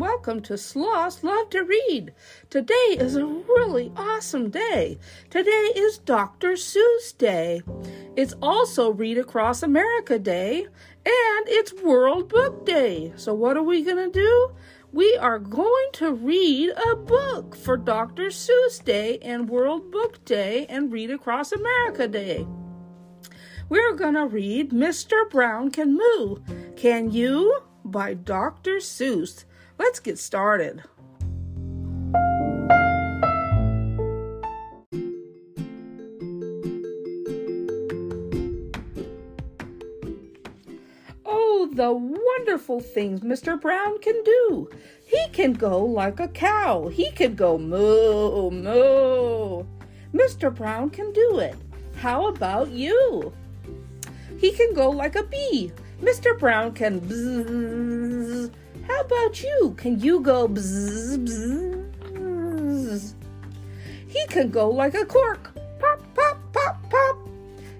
welcome to Sloths Love to Read. Today is a really awesome day. Today is Dr. Seuss Day. It's also Read Across America Day, and it's World Book Day. So, what are we going to do? We are going to read a book for Dr. Seuss Day and World Book Day and Read Across America Day. We're going to read Mr. Brown Can Moo. Can you? by Dr. Seuss. Let's get started. Oh, the wonderful things Mr. Brown can do. He can go like a cow. He can go moo, moo. Mr. Brown can do it. How about you? He can go like a bee. Mr. Brown can bzzz. How about you? Can you go bzzz? He can go like a cork. Pop, pop, pop, pop.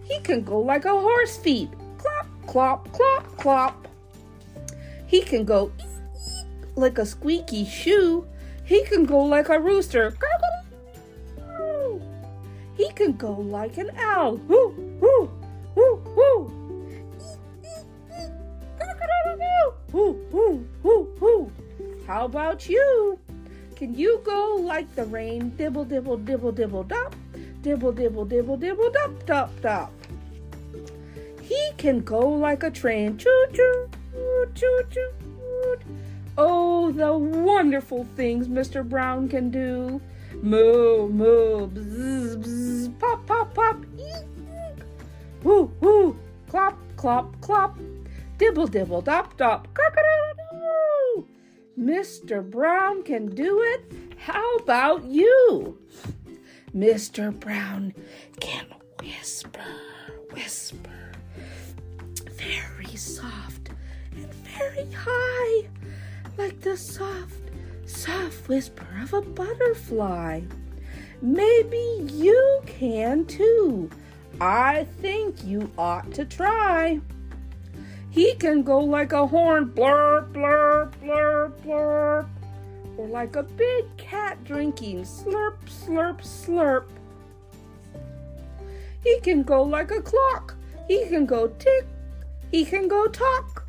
He can go like a horse feet. Clop, clop, clop, clop. He can go like a squeaky shoe. He can go like a rooster. He can go like an owl. How about you? Can you go like the rain? Dibble, dibble, dibble, dibble, dop. Dibble, dibble, dibble, dibble, dop, dop, dop. He can go like a train. Choo, choo, choo, choo. Oh, the wonderful things Mr. Brown can do. Moo, moo, bzz, bzz, pop, pop, pop. Eek, eek. Woo, woo, clop, clop, clop. Dibble, dibble, dop, dop. Mr. Brown can do it. How about you? Mr. Brown can whisper, whisper, very soft and very high, like the soft, soft whisper of a butterfly. Maybe you can too. I think you ought to try. He can go like a horn, blurp, blurp, blurp, blurp, or like a big cat drinking, slurp, slurp, slurp. He can go like a clock. He can go tick. He can go talk.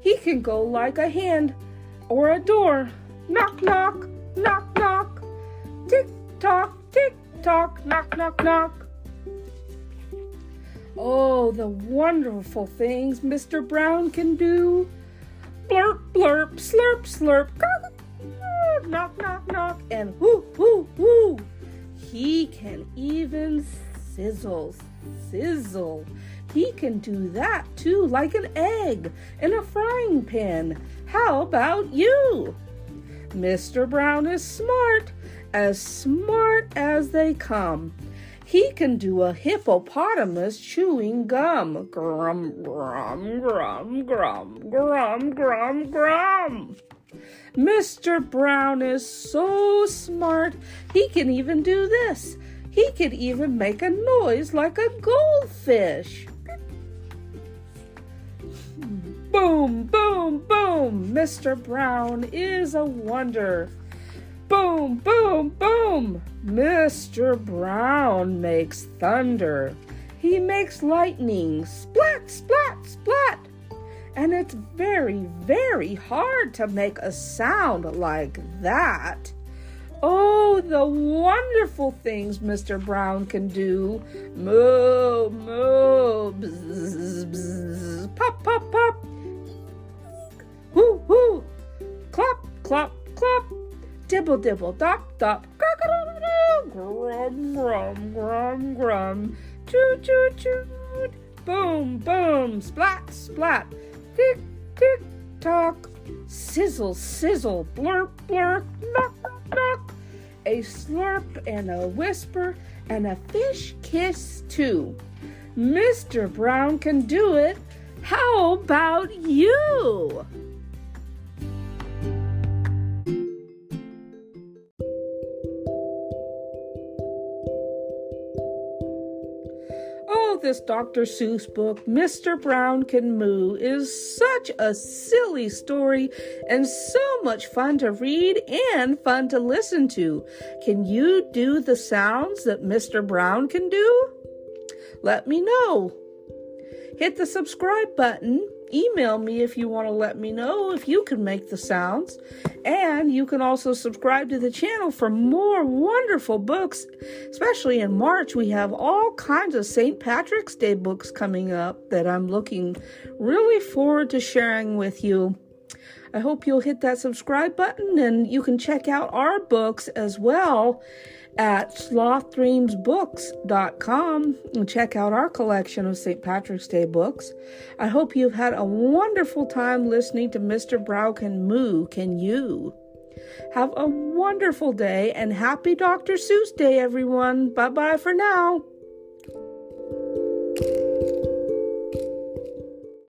He can go like a hand or a door. Knock, knock, knock, knock. Tick tock, tick tock, knock, knock, knock. Oh, the wonderful things Mr. Brown can do. Blurp, blurp, slurp, slurp, knock, knock, knock, and whoo, whoo, whoo. He can even sizzle, sizzle. He can do that too, like an egg in a frying pan. How about you? Mr. Brown is smart, as smart as they come. He can do a hippopotamus chewing gum. Grum, grum, grum, grum, grum, grum, grum. Mr. Brown is so smart, he can even do this. He can even make a noise like a goldfish. Boom, boom, boom. Mr. Brown is a wonder. Boom, boom, boom! Mr. Brown makes thunder. He makes lightning. Splat, splat, splat! And it's very, very hard to make a sound like that. Oh, the wonderful things Mr. Brown can do. Moo, moo, bzz, bzz, pop, pop, pop. Whoo, whoo, clop, clop, clop dibble dibble dop dop grum grum grum grum choo choo choo boom boom splat splat tick tick tock sizzle sizzle blurp blurp knock knock a slurp and a whisper and a fish kiss too Mr. Brown can do it. How about you? This Dr. Seuss book, Mr. Brown Can Moo, is such a silly story and so much fun to read and fun to listen to. Can you do the sounds that Mr. Brown can do? Let me know. Hit the subscribe button email me if you want to let me know if you can make the sounds. And you can also subscribe to the channel for more wonderful books. Especially in March, we have all kinds of St. Patrick's Day books coming up that I'm looking really forward to sharing with you. I hope you'll hit that subscribe button and you can check out our books as well at slothdreamsbooks.com and check out our collection of St. Patrick's Day books. I hope you've had a wonderful time listening to Mr. Brown Can Moo. Can you? Have a wonderful day and happy Dr. Seuss Day, everyone. Bye bye for now.